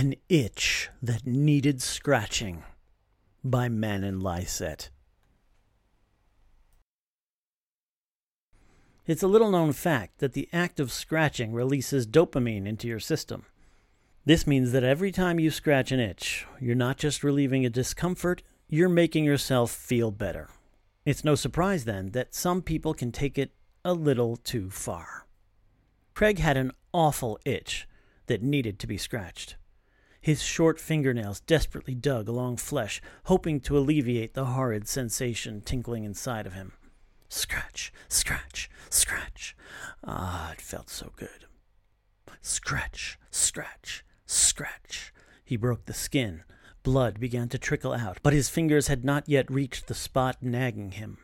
An Itch That Needed Scratching by Manen Lyset. It's a little known fact that the act of scratching releases dopamine into your system. This means that every time you scratch an itch, you're not just relieving a discomfort, you're making yourself feel better. It's no surprise then that some people can take it a little too far. Craig had an awful itch that needed to be scratched. His short fingernails desperately dug along flesh, hoping to alleviate the horrid sensation tinkling inside of him. Scratch, scratch, scratch. Ah, it felt so good. Scratch, scratch, scratch. He broke the skin. Blood began to trickle out, but his fingers had not yet reached the spot nagging him.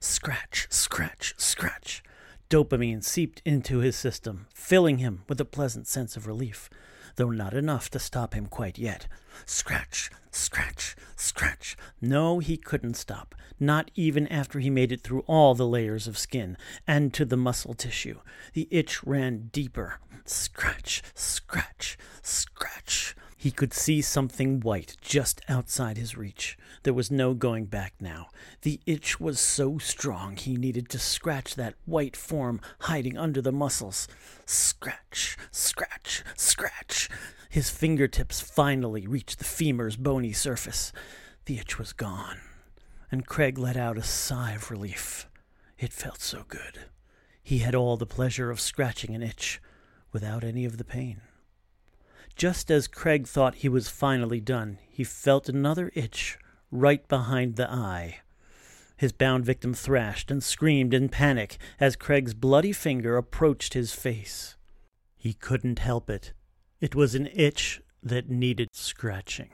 Scratch, scratch, scratch. Dopamine seeped into his system, filling him with a pleasant sense of relief though not enough to stop him quite yet. Scratch, scratch, scratch. No, he couldn't stop, not even after he made it through all the layers of skin and to the muscle tissue. The itch ran deeper. Scratch, scratch, scratch. He could see something white just outside his reach. There was no going back now. The itch was so strong he needed to scratch that white form hiding under the muscles. Scratch, scratch. His fingertips finally reached the femur's bony surface. The itch was gone, and Craig let out a sigh of relief. It felt so good. He had all the pleasure of scratching an itch without any of the pain. Just as Craig thought he was finally done, he felt another itch right behind the eye. His bound victim thrashed and screamed in panic as Craig's bloody finger approached his face. He couldn't help it. It was an itch that needed scratching.